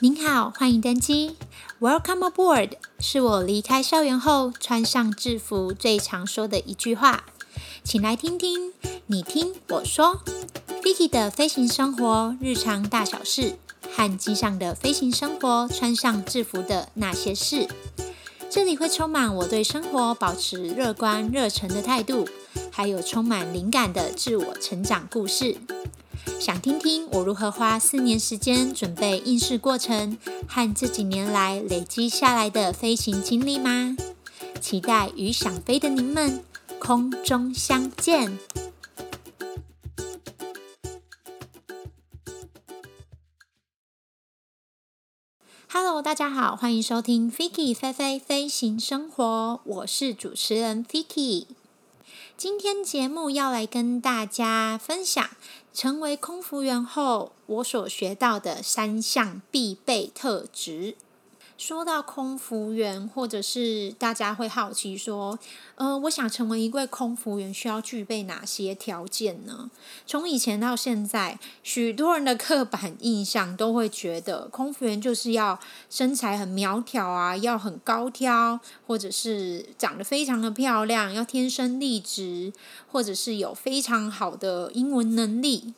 您好，欢迎登机。Welcome aboard，是我离开校园后穿上制服最常说的一句话。请来听听，你听我说。Vicky 的飞行生活日常大小事，和机上的飞行生活穿上制服的那些事。这里会充满我对生活保持乐观热忱的态度，还有充满灵感的自我成长故事。想听听我如何花四年时间准备应试过程，和这几年来累积下来的飞行经历吗？期待与想飞的您们空中相见。Hello，大家好，欢迎收听 Vicky 飞飞飞行生活，我是主持人 Vicky。今天节目要来跟大家分享，成为空服员后，我所学到的三项必备特质。说到空服员，或者是大家会好奇说，呃，我想成为一位空服员，需要具备哪些条件呢？从以前到现在，许多人的刻板印象都会觉得，空服员就是要身材很苗条啊，要很高挑，或者是长得非常的漂亮，要天生丽质，或者是有非常好的英文能力。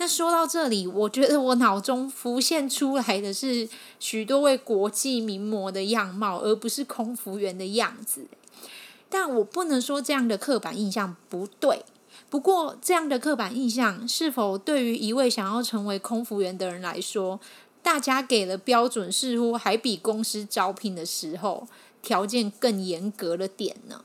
那说到这里，我觉得我脑中浮现出来的是许多位国际名模的样貌，而不是空服员的样子。但我不能说这样的刻板印象不对。不过，这样的刻板印象是否对于一位想要成为空服员的人来说，大家给的标准似乎还比公司招聘的时候条件更严格了点呢？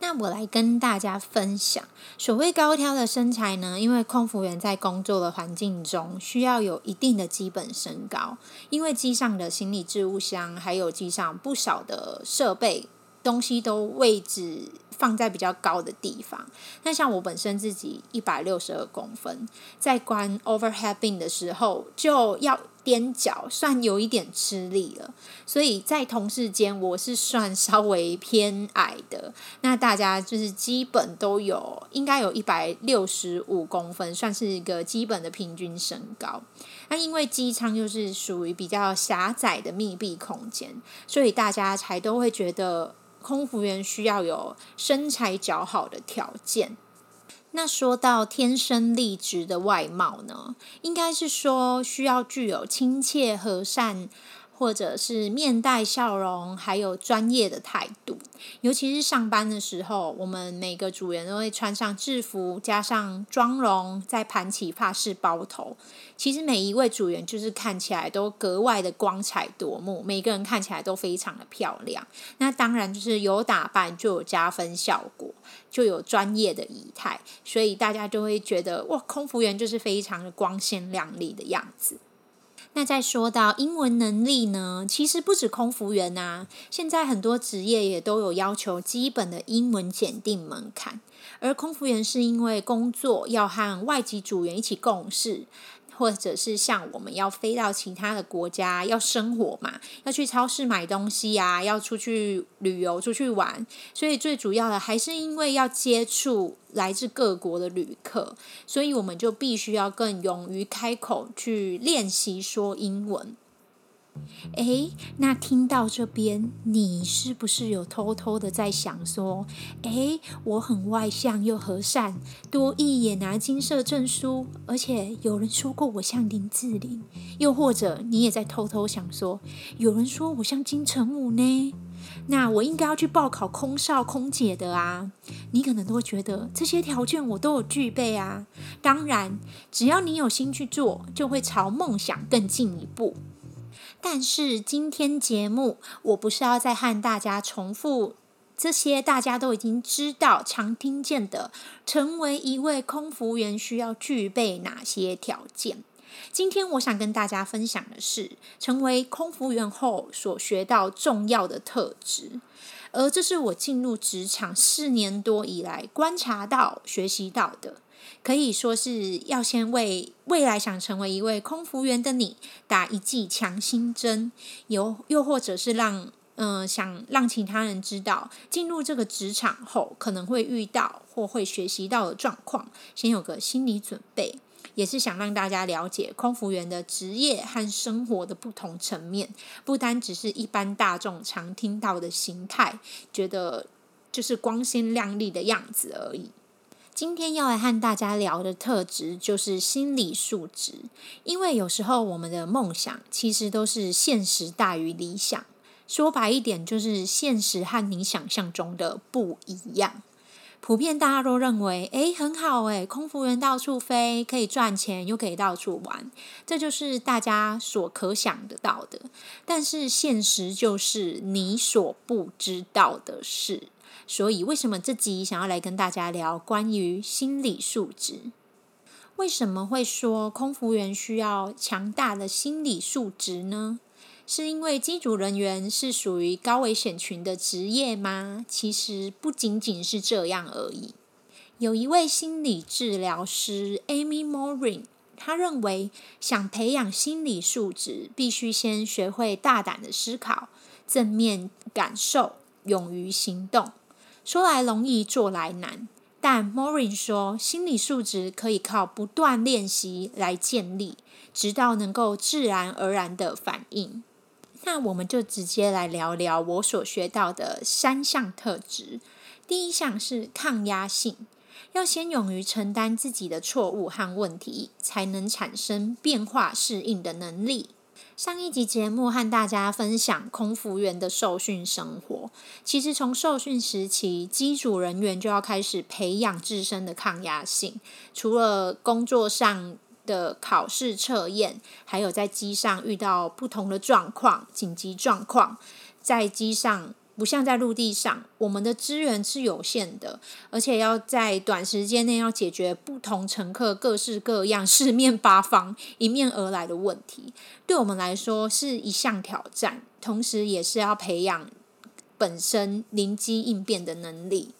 那我来跟大家分享，所谓高挑的身材呢，因为空服员在工作的环境中需要有一定的基本身高，因为机上的行李置物箱还有机上不少的设备东西都位置放在比较高的地方。那像我本身自己一百六十二公分，在关 overhead bin 的时候就要。踮脚算有一点吃力了，所以在同事间我是算稍微偏矮的。那大家就是基本都有，应该有一百六十五公分，算是一个基本的平均身高。那因为机舱就是属于比较狭窄的密闭空间，所以大家才都会觉得空服员需要有身材较好的条件。那说到天生丽质的外貌呢，应该是说需要具有亲切和善，或者是面带笑容，还有专业的态度。尤其是上班的时候，我们每个组员都会穿上制服，加上妆容，再盘起发式包头。其实每一位组员就是看起来都格外的光彩夺目，每个人看起来都非常的漂亮。那当然就是有打扮就有加分效果，就有专业的仪态，所以大家就会觉得哇，空服员就是非常的光鲜亮丽的样子。那再说到英文能力呢，其实不止空服员啊，现在很多职业也都有要求基本的英文检定门槛，而空服员是因为工作要和外籍组员一起共事。或者是像我们要飞到其他的国家要生活嘛，要去超市买东西呀，要出去旅游、出去玩，所以最主要的还是因为要接触来自各国的旅客，所以我们就必须要更勇于开口去练习说英文。诶，那听到这边，你是不是有偷偷的在想说，诶，我很外向又和善，多益也拿金色证书，而且有人说过我像林志玲，又或者你也在偷偷想说，有人说我像金城武呢？那我应该要去报考空少、空姐的啊？你可能都会觉得这些条件我都有具备啊。当然，只要你有心去做，就会朝梦想更进一步。但是今天节目，我不是要再和大家重复这些大家都已经知道、常听见的，成为一位空服员需要具备哪些条件。今天我想跟大家分享的是，成为空服员后所学到重要的特质，而这是我进入职场四年多以来观察到、学习到的。可以说是要先为未来想成为一位空服员的你打一剂强心针，又又或者是让嗯、想让其他人知道进入这个职场后可能会遇到或会学习到的状况，先有个心理准备。也是想让大家了解空服员的职业和生活的不同层面，不单只是一般大众常听到的形态，觉得就是光鲜亮丽的样子而已。今天要来和大家聊的特质就是心理素质，因为有时候我们的梦想其实都是现实大于理想，说白一点就是现实和你想象中的不一样。普遍大家都认为，诶，很好诶，空服员到处飞，可以赚钱，又可以到处玩，这就是大家所可想得到的。但是现实就是你所不知道的事。所以，为什么这集想要来跟大家聊关于心理素质？为什么会说空服员需要强大的心理素质呢？是因为机组人员是属于高危险群的职业吗？其实不仅仅是这样而已。有一位心理治疗师 Amy Morin，他认为想培养心理素质，必须先学会大胆的思考、正面感受、勇于行动。说来容易，做来难。但 Morin 说，心理素质可以靠不断练习来建立，直到能够自然而然的反应。那我们就直接来聊聊我所学到的三项特质。第一项是抗压性，要先勇于承担自己的错误和问题，才能产生变化适应的能力。上一集节目和大家分享空服员的受训生活。其实从受训时期，机组人员就要开始培养自身的抗压性。除了工作上的考试测验，还有在机上遇到不同的状况、紧急状况，在机上。不像在陆地上，我们的资源是有限的，而且要在短时间内要解决不同乘客各式各样、四面八方迎面而来的问题，对我们来说是一项挑战，同时也是要培养本身临机应变的能力。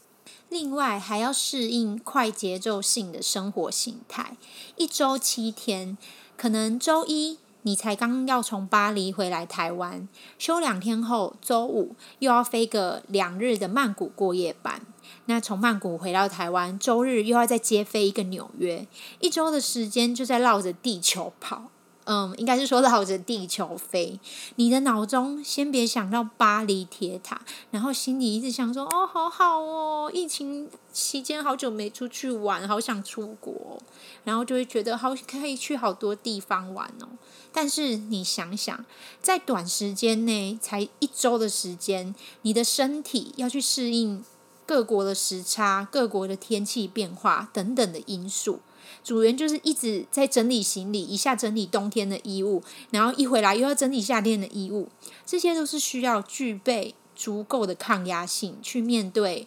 另外，还要适应快节奏性的生活形态，一周七天，可能周一。你才刚要从巴黎回来台湾，休两天后，周五又要飞个两日的曼谷过夜班。那从曼谷回到台湾，周日又要再接飞一个纽约，一周的时间就在绕着地球跑。嗯，应该是说绕着地球飞。你的脑中先别想到巴黎铁塔，然后心里一直想说：“哦，好好哦，疫情期间好久没出去玩，好想出国。”然后就会觉得好可以去好多地方玩哦。但是你想想，在短时间内才一周的时间，你的身体要去适应各国的时差、各国的天气变化等等的因素。组员就是一直在整理行李，一下整理冬天的衣物，然后一回来又要整理夏天的衣物，这些都是需要具备足够的抗压性去面对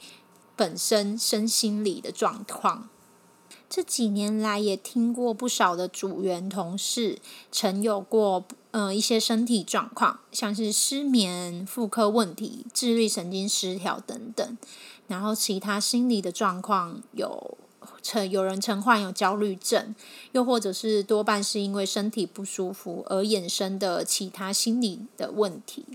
本身身心理的状况。这几年来也听过不少的组员同事曾有过呃一些身体状况，像是失眠、妇科问题、自律神经失调等等，然后其他心理的状况有。曾有人曾患有焦虑症，又或者是多半是因为身体不舒服而衍生的其他心理的问题。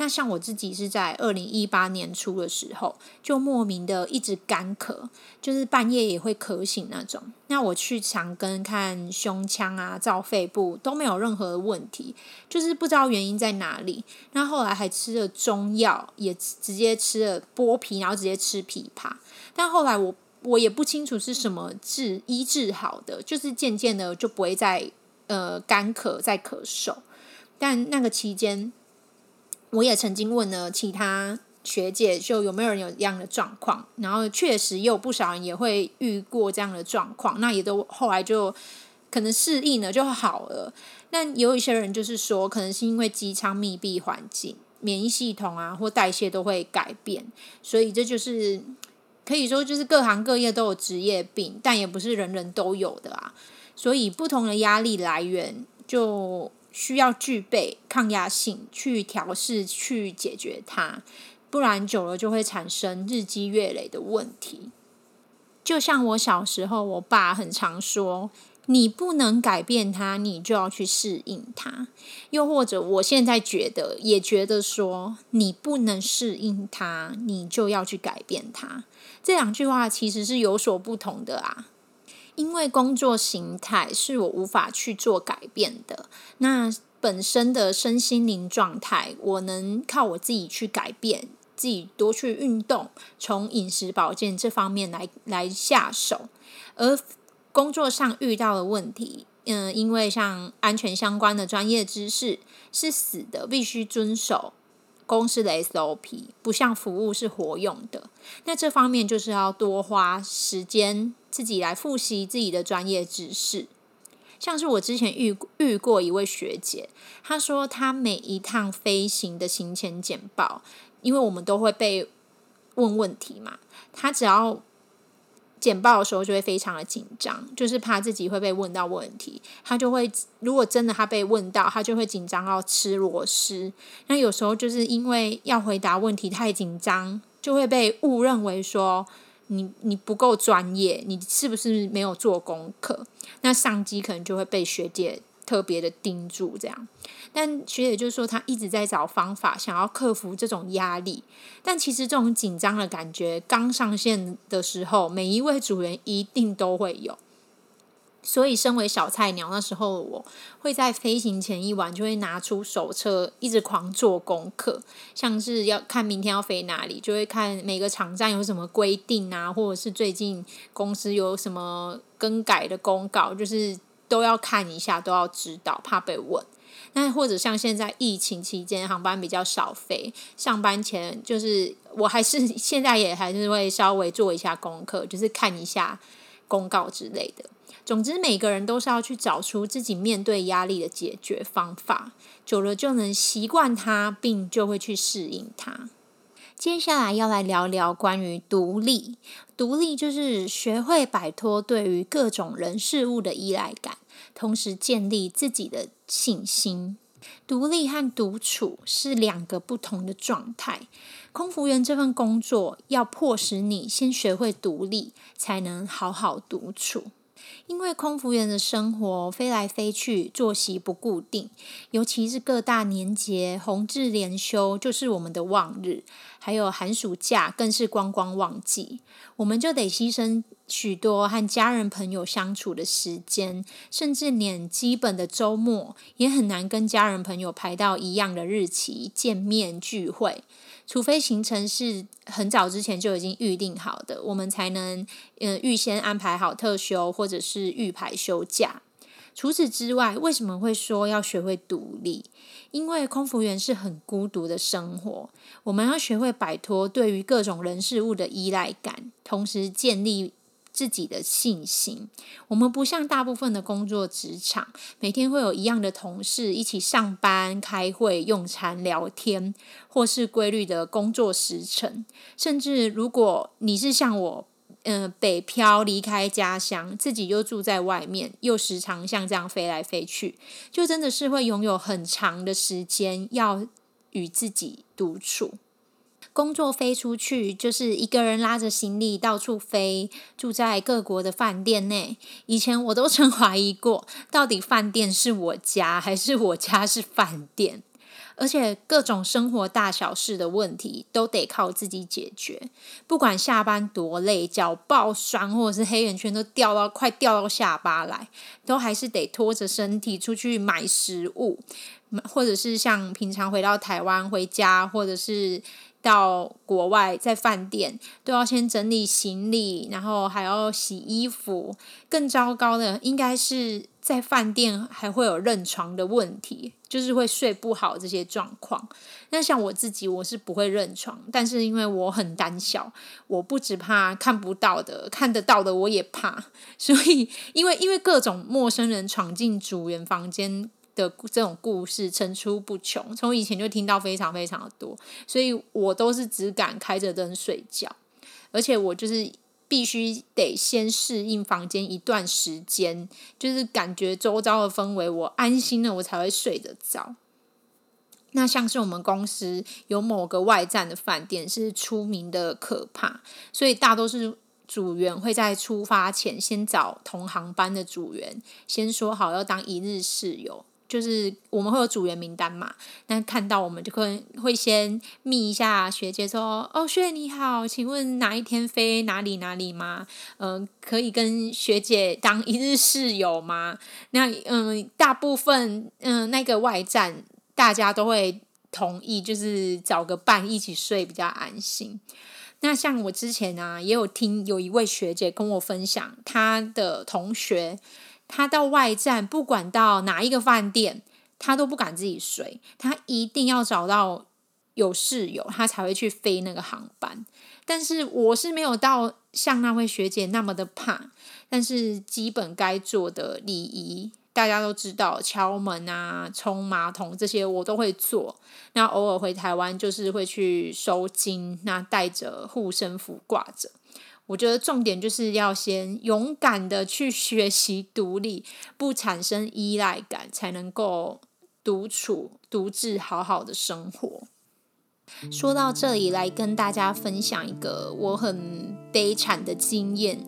那像我自己是在二零一八年初的时候，就莫名的一直干咳，就是半夜也会咳醒那种。那我去长庚看胸腔啊、照肺部都没有任何问题，就是不知道原因在哪里。那后来还吃了中药，也直接吃了剥皮，然后直接吃枇杷。但后来我。我也不清楚是什么治医治好的，就是渐渐的就不会再呃干咳再咳嗽。但那个期间，我也曾经问了其他学姐，就有没有人有这样的状况，然后确实也有不少人也会遇过这样的状况，那也都后来就可能适应了就好了。但有一些人就是说，可能是因为机舱密闭环境，免疫系统啊或代谢都会改变，所以这就是。可以说，就是各行各业都有职业病，但也不是人人都有的啊。所以，不同的压力来源就需要具备抗压性去调试、去解决它，不然久了就会产生日积月累的问题。就像我小时候，我爸很常说：“你不能改变它，你就要去适应它。”又或者，我现在觉得，也觉得说：“你不能适应它，你就要去改变它。”这两句话其实是有所不同的啊。因为工作形态是我无法去做改变的，那本身的身心灵状态，我能靠我自己去改变，自己多去运动，从饮食保健这方面来来下手。而工作上遇到的问题，嗯，因为像安全相关的专业知识是死的，必须遵守。公司的 SOP 不像服务是活用的，那这方面就是要多花时间自己来复习自己的专业知识。像是我之前遇遇过一位学姐，她说她每一趟飞行的行前简报，因为我们都会被问问题嘛，她只要。简报的时候就会非常的紧张，就是怕自己会被问到问题，他就会如果真的他被问到，他就会紧张到吃螺丝。那有时候就是因为要回答问题太紧张，就会被误认为说你你不够专业，你是不是没有做功课？那上机可能就会被学姐。特别的盯住这样，但学姐就是说，她一直在找方法，想要克服这种压力。但其实这种紧张的感觉，刚上线的时候，每一位组员一定都会有。所以，身为小菜鸟，那时候我会在飞行前一晚就会拿出手册，一直狂做功课，像是要看明天要飞哪里，就会看每个场站有什么规定啊，或者是最近公司有什么更改的公告，就是。都要看一下，都要知道，怕被问。那或者像现在疫情期间，航班比较少飞，上班前就是我还是现在也还是会稍微做一下功课，就是看一下公告之类的。总之，每个人都是要去找出自己面对压力的解决方法，久了就能习惯它，并就会去适应它。接下来要来聊聊关于独立。独立就是学会摆脱对于各种人事物的依赖感，同时建立自己的信心。独立和独处是两个不同的状态。空服员这份工作要迫使你先学会独立，才能好好独处。因为空服员的生活飞来飞去，作息不固定，尤其是各大年节、红字连休，就是我们的旺日，还有寒暑假更是观光旺季，我们就得牺牲许多和家人朋友相处的时间，甚至连基本的周末也很难跟家人朋友排到一样的日期见面聚会。除非行程是很早之前就已经预定好的，我们才能嗯预先安排好特休或者是预排休假。除此之外，为什么会说要学会独立？因为空服员是很孤独的生活，我们要学会摆脱对于各种人事物的依赖感，同时建立。自己的信心。我们不像大部分的工作职场，每天会有一样的同事一起上班、开会、用餐、聊天，或是规律的工作时程。甚至如果你是像我，嗯、北漂离开家乡，自己又住在外面，又时常像这样飞来飞去，就真的是会拥有很长的时间要与自己独处。工作飞出去，就是一个人拉着行李到处飞，住在各国的饭店内。以前我都曾怀疑过，到底饭店是我家，还是我家是饭店？而且各种生活大小事的问题，都得靠自己解决。不管下班多累，脚爆酸，或者是黑眼圈都掉到快掉到下巴来，都还是得拖着身体出去买食物，或者是像平常回到台湾回家，或者是。到国外，在饭店都要先整理行李，然后还要洗衣服。更糟糕的，应该是在饭店还会有认床的问题，就是会睡不好这些状况。那像我自己，我是不会认床，但是因为我很胆小，我不只怕看不到的，看得到的我也怕。所以，因为因为各种陌生人闯进主人房间。的这种故事层出不穷，从以前就听到非常非常的多，所以我都是只敢开着灯睡觉，而且我就是必须得先适应房间一段时间，就是感觉周遭的氛围，我安心了，我才会睡得着。那像是我们公司有某个外站的饭店是出名的可怕，所以大多数组员会在出发前先找同航班的组员先说好要当一日室友。就是我们会有组员名单嘛，那看到我们就可能会先密一下学姐说：“哦，学姐你好，请问哪一天飞哪里哪里吗？嗯、可以跟学姐当一日室友吗？”那嗯、大部分嗯、那个外站大家都会同意，就是找个伴一起睡比较安心。那像我之前啊，也有听有一位学姐跟我分享，她的同学。他到外站，不管到哪一个饭店，他都不敢自己睡，他一定要找到有室友，他才会去飞那个航班。但是我是没有到像那位学姐那么的怕，但是基本该做的礼仪，大家都知道，敲门啊、冲马桶这些我都会做。那偶尔回台湾，就是会去收金，那带着护身符挂着。我觉得重点就是要先勇敢的去学习独立，不产生依赖感，才能够独处、独自好好的生活。说到这里，来跟大家分享一个我很悲惨的经验。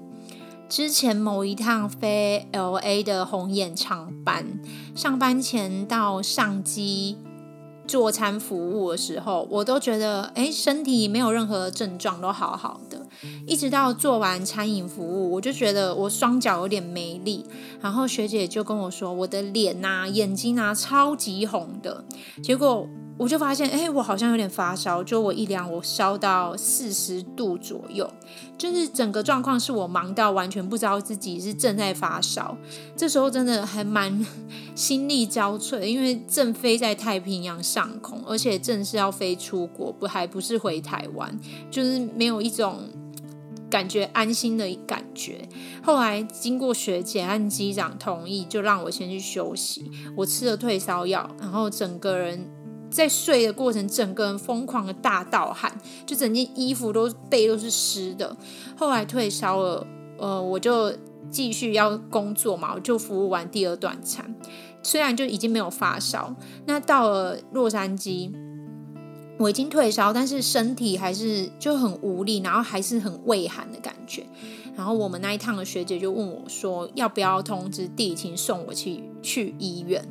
之前某一趟飞 LA 的红眼长班，上班前到上机做餐服务的时候，我都觉得，诶，身体没有任何症状，都好好的。一直到做完餐饮服务，我就觉得我双脚有点没力，然后学姐就跟我说，我的脸呐、眼睛啊超级红的，结果我就发现，哎，我好像有点发烧，就我一量，我烧到四十度左右，就是整个状况是我忙到完全不知道自己是正在发烧，这时候真的还蛮心力交瘁，因为正飞在太平洋上空，而且正是要飞出国，不还不是回台湾，就是没有一种。感觉安心的感觉。后来经过学姐和机长同意，就让我先去休息。我吃了退烧药，然后整个人在睡的过程，整个人疯狂的大盗汗，就整件衣服都背都是湿的。后来退烧了，呃，我就继续要工作嘛，我就服务完第二段餐。虽然就已经没有发烧，那到了洛杉矶。我已经退烧，但是身体还是就很无力，然后还是很畏寒的感觉。然后我们那一趟的学姐就问我说：“要不要通知地勤送我去去医院？”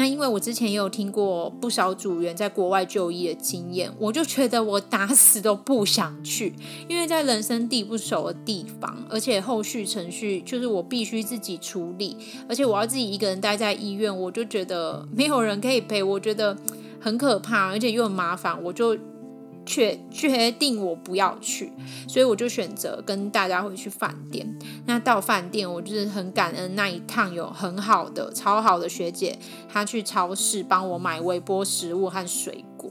那因为我之前也有听过不少组员在国外就医的经验，我就觉得我打死都不想去，因为在人生地不熟的地方，而且后续程序就是我必须自己处理，而且我要自己一个人待在医院，我就觉得没有人可以陪，我觉得。很可怕，而且又很麻烦，我就决决定我不要去，所以我就选择跟大家回去饭店。那到饭店，我就是很感恩那一趟有很好的、超好的学姐，她去超市帮我买微波食物和水果。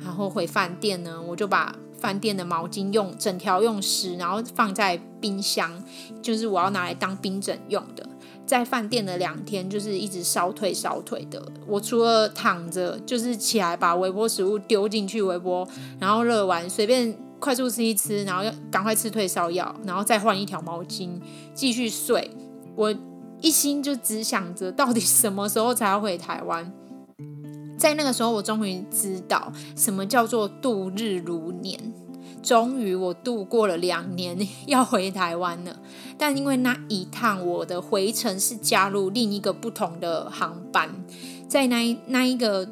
然后回饭店呢，我就把饭店的毛巾用整条用湿，然后放在冰箱，就是我要拿来当冰枕用的。在饭店的两天，就是一直烧退烧退的。我除了躺着，就是起来把微波食物丢进去微波，然后热完随便快速吃一吃，然后要赶快吃退烧药，然后再换一条毛巾继续睡。我一心就只想着到底什么时候才要回台湾。在那个时候，我终于知道什么叫做度日如年。终于，我度过了两年，要回台湾了。但因为那一趟我的回程是加入另一个不同的航班，在那一那一个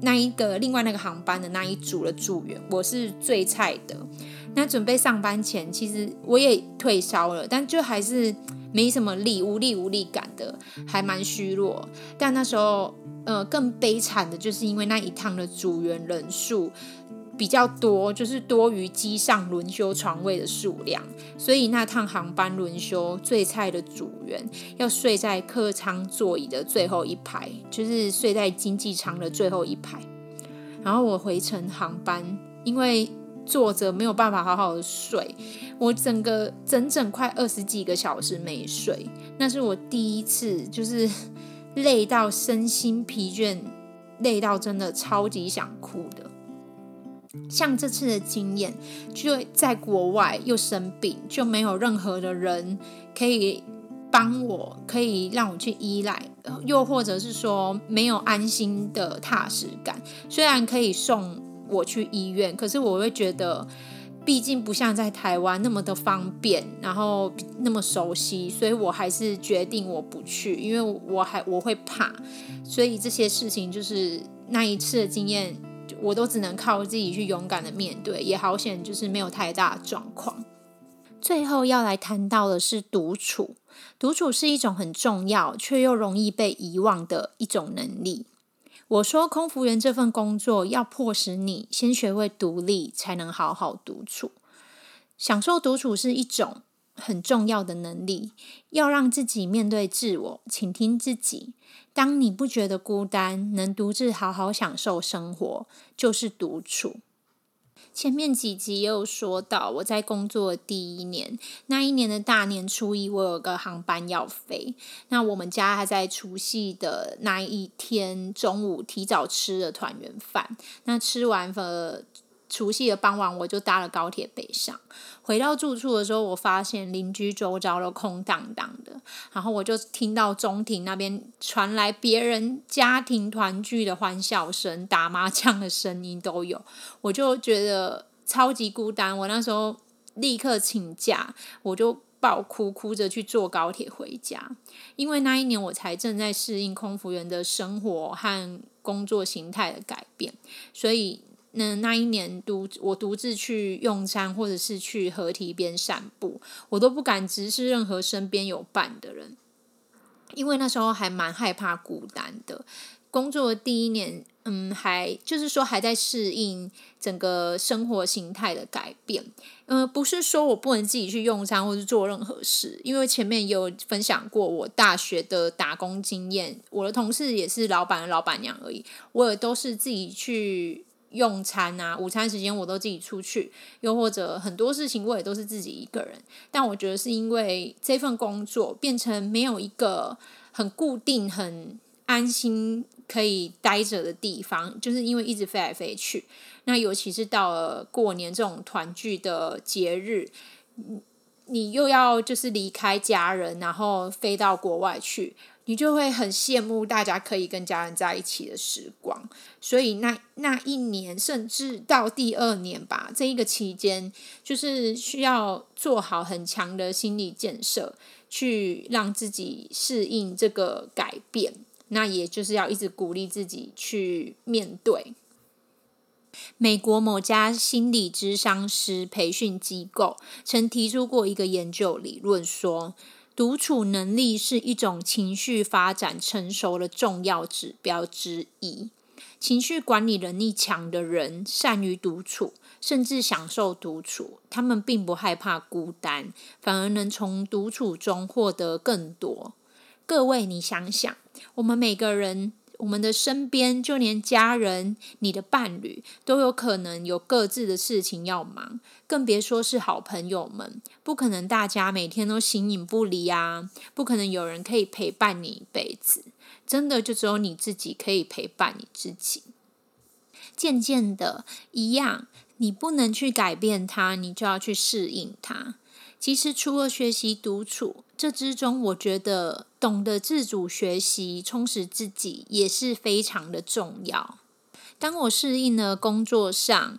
那一个另外那个航班的那一组的组员，我是最菜的。那准备上班前，其实我也退烧了，但就还是没什么力，无力无力感的，还蛮虚弱。但那时候，呃，更悲惨的就是因为那一趟的组员人数。比较多，就是多于机上轮休床位的数量，所以那趟航班轮休最菜的组员要睡在客舱座椅的最后一排，就是睡在经济舱的最后一排。然后我回程航班，因为坐着没有办法好好的睡，我整个整整快二十几个小时没睡，那是我第一次，就是 累到身心疲倦，累到真的超级想哭的。像这次的经验，就在国外又生病，就没有任何的人可以帮我，可以让我去依赖，又或者是说没有安心的踏实感。虽然可以送我去医院，可是我会觉得毕竟不像在台湾那么的方便，然后那么熟悉，所以我还是决定我不去，因为我还我会怕，所以这些事情就是那一次的经验，我都只能靠自己去勇敢的面对，也好险就是没有太大状况。最后要来谈到的是独处，独处是一种很重要却又容易被遗忘的一种能力。我说，空服员这份工作要迫使你先学会独立，才能好好独处。享受独处是一种很重要的能力，要让自己面对自我，倾听自己。当你不觉得孤单，能独自好好享受生活，就是独处。前面几集也有说到，我在工作第一年，那一年的大年初一，我有个航班要飞。那我们家还在除夕的那一天中午提早吃了团圆饭。那吃完了。除夕的傍晚，我就搭了高铁北上。回到住处的时候，我发现邻居周遭都空荡荡的，然后我就听到中庭那边传来别人家庭团聚的欢笑声、打麻将的声音都有，我就觉得超级孤单。我那时候立刻请假，我就爆哭，哭着去坐高铁回家，因为那一年我才正在适应空服员的生活和工作形态的改变，所以。那那一年独我独自去用餐，或者是去河堤边散步，我都不敢直视任何身边有伴的人，因为那时候还蛮害怕孤单的。工作第一年，嗯，还就是说还在适应整个生活形态的改变。嗯、不是说我不能自己去用餐或者做任何事，因为前面也有分享过我大学的打工经验，我的同事也是老板的老板娘而已，我也都是自己去。用餐啊，午餐时间我都自己出去，又或者很多事情我也都是自己一个人。但我觉得是因为这份工作变成没有一个很固定、很安心可以待着的地方，就是因为一直飞来飞去。那尤其是到了过年这种团聚的节日，你又要就是离开家人，然后飞到国外去。你就会很羡慕大家可以跟家人在一起的时光，所以那那一年，甚至到第二年吧，这一个期间，就是需要做好很强的心理建设，去让自己适应这个改变。那也就是要一直鼓励自己去面对。美国某家心理咨商师培训机构曾提出过一个研究理论，说，独处能力是一种情绪发展成熟的重要指标之一。情绪管理能力强的人善于独处，甚至享受独处。他们并不害怕孤单，反而能从独处中获得更多。各位，你想想，我们每个人。我们的身边，就连家人、你的伴侣，都有可能有各自的事情要忙，更别说是好朋友们。不可能大家每天都形影不离啊！不可能有人可以陪伴你一辈子，真的就只有你自己可以陪伴你自己。渐渐的，一样，你不能去改变它，你就要去适应它。其实，除了学习独处，这之中，我觉得懂得自主学习、充实自己也是非常的重要。当我适应了工作上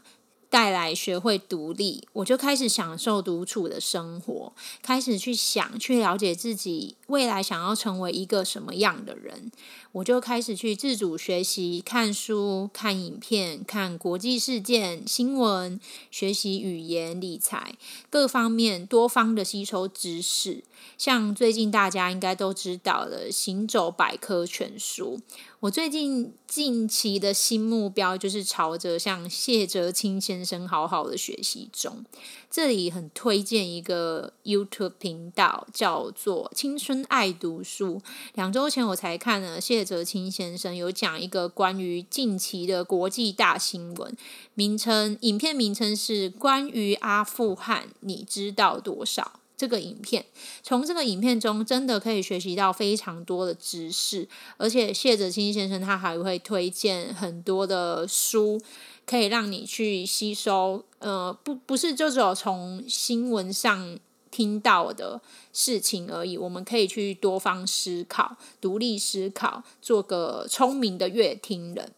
带来学会独立，我就开始享受独处的生活，开始去想、去了解自己未来想要成为一个什么样的人。我就开始去自主学习，看书、看影片、看国际事件、新闻，学习语言、理财，各方面多方的吸收知识。像最近大家应该都知道的《行走百科全书》，我最近近期的新目标就是朝着像谢哲青先生好好的学习中。这里很推荐一个 YouTube 频道，叫做“青春爱读书”。两周前我才看了谢哲青先生有讲一个关于近期的国际大新闻，名称影片名称是《关于阿富汗，你知道多少》。这个影片从这个影片中真的可以学习到非常多的知识，而且谢哲青先生他还会推荐很多的书。可以让你去吸收，呃，不，不是就只有从新闻上听到的事情而已。我们可以去多方思考，独立思考，做个聪明的乐听人。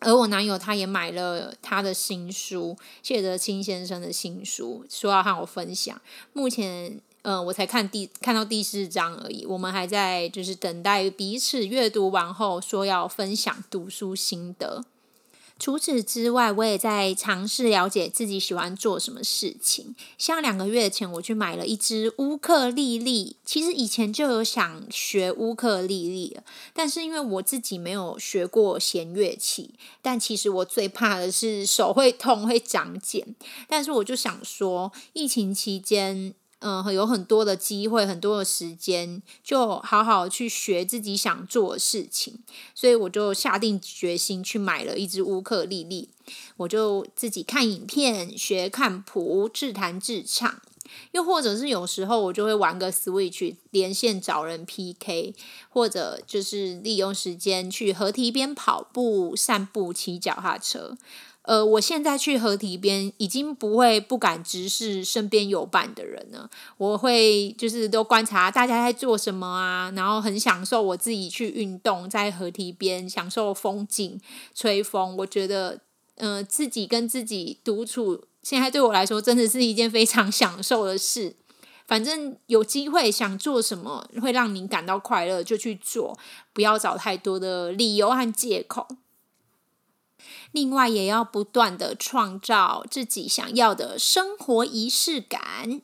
而我男友他也买了他的新书，谢德清先生的新书，说要和我分享。目前，嗯，我才看第看到第四章而已，我们还在就是等待彼此阅读完后，说要分享读书心得。除此之外，我也在尝试了解自己喜欢做什么事情。像两个月前，我去买了一支乌克丽丽。其实以前就有想学乌克丽丽，但是因为我自己没有学过弦乐器，但其实我最怕的是手会痛、会长茧。但是我就想说，疫情期间。嗯，有很多的机会，很多的时间，就好好去学自己想做的事情。所以我就下定决心去买了一支乌克丽丽。我就自己看影片，学看谱，自弹自唱。又或者是有时候我就会玩个 Switch，连线找人 PK，或者就是利用时间去河堤边跑步、散步、骑脚踏车。呃，我现在去河堤边，已经不会不敢直视身边有伴的人了。我会就是都观察大家在做什么啊，然后很享受我自己去运动，在河堤边享受风景、吹风。我觉得，呃，自己跟自己独处，现在对我来说真的是一件非常享受的事。反正有机会想做什么，会让你感到快乐，就去做，不要找太多的理由和借口。另外，也要不断的创造自己想要的生活仪式感，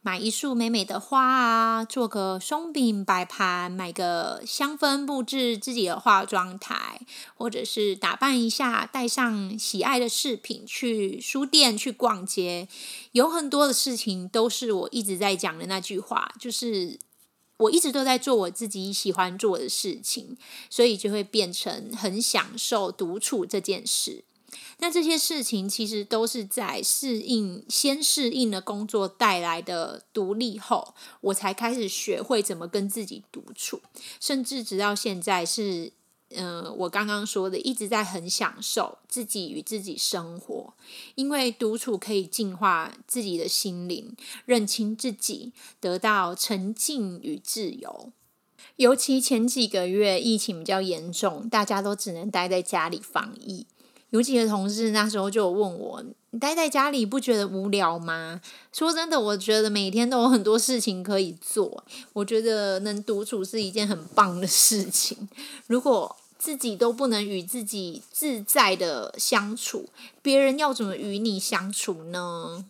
买一束美美的花啊，做个松饼摆盘，买个香氛布置自己的化妆台，或者是打扮一下，带上喜爱的饰品去书店去逛街。有很多的事情都是我一直在讲的那句话，就是。我一直都在做我自己喜欢做的事情，所以就会变成很享受独处这件事。那这些事情其实都是在适应，先适应了工作带来的独立后，我才开始学会怎么跟自己独处，甚至直到现在是。嗯、我刚刚说的，一直在很享受自己与自己生活，因为独处可以净化自己的心灵，认清自己，得到沉静与自由。尤其前几个月疫情比较严重，大家都只能待在家里防疫。有几个同事那时候就问我：“待在家里不觉得无聊吗？”说真的，我觉得每天都有很多事情可以做。我觉得能独处是一件很棒的事情。如果自己都不能与自己自在的相处，别人要怎么与你相处呢？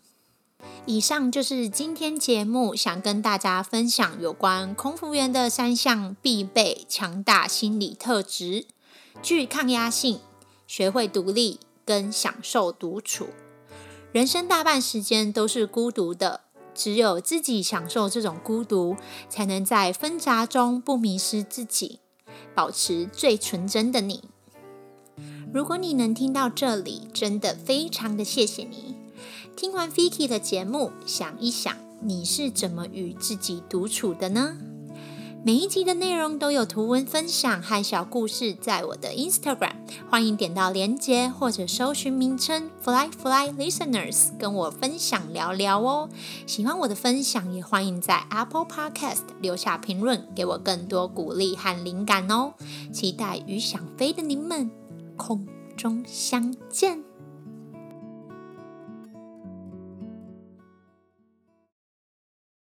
以上就是今天节目想跟大家分享有关空服员的三项必备强大心理特质：具抗压性。学会独立跟享受独处，人生大半时间都是孤独的，只有自己享受这种孤独，才能在纷杂中不迷失自己，保持最纯真的你。如果你能听到这里，真的非常的谢谢你。听完 Vicky 的节目，想一想，你是怎么与自己独处的呢？每一集的内容都有图文分享和小故事，在我的 Instagram，欢迎点到链接或者搜寻名称 Fly Fly Listeners，跟我分享聊聊哦。喜欢我的分享，也欢迎在 Apple Podcast 留下评论，给我更多鼓励和灵感哦。期待与想飞的您们空中相见。